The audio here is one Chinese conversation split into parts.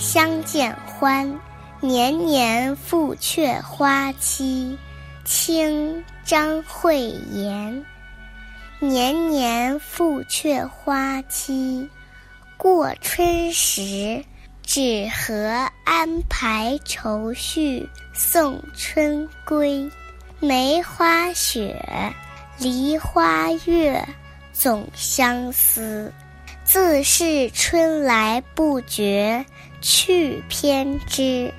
相见欢，年年复却花期。清张惠言。年年复却花期，过春时，只合安排愁绪送春归。梅花雪，梨花月，总相思。自是春来不觉去偏知。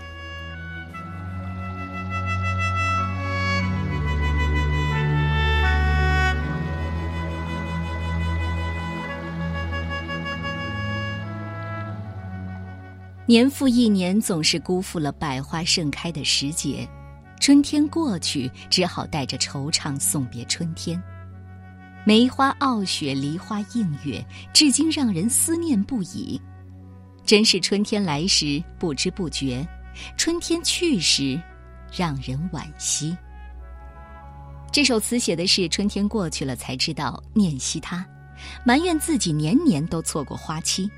年复一年，总是辜负了百花盛开的时节。春天过去，只好带着惆怅送别春天。梅花傲雪，梨花映月，至今让人思念不已。真是春天来时不知不觉，春天去时让人惋惜。这首词写的是春天过去了才知道念惜它，埋怨自己年年都错过花期。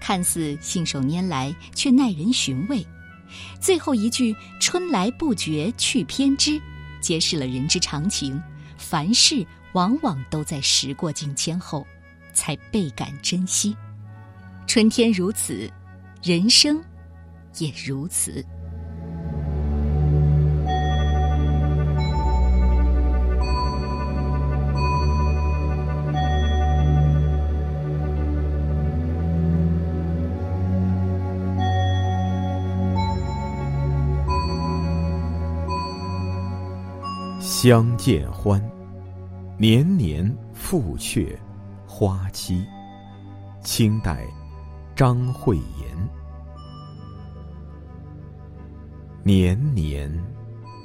看似信手拈来，却耐人寻味。最后一句“春来不觉去偏知”，揭示了人之常情：凡事往往都在时过境迁后，才倍感珍惜。春天如此，人生也如此。相见欢，年年复却花期。清代，张惠言。年年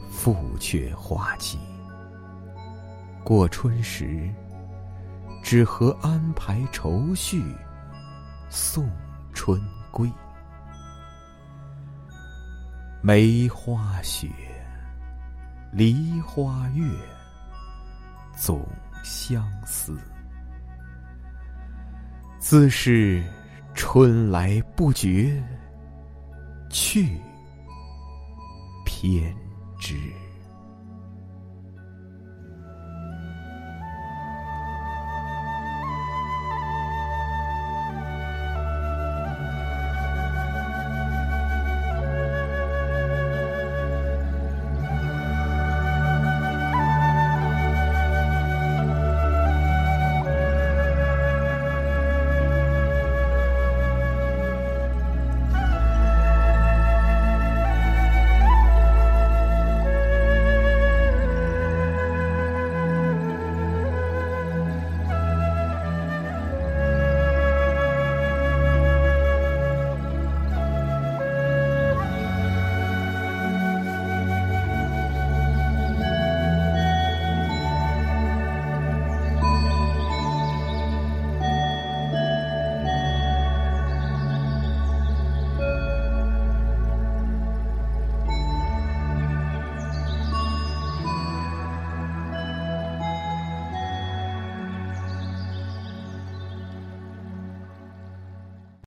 复却花期，过春时，只合安排愁绪送春归。梅花雪。梨花月，总相思。自是春来不觉去，偏知。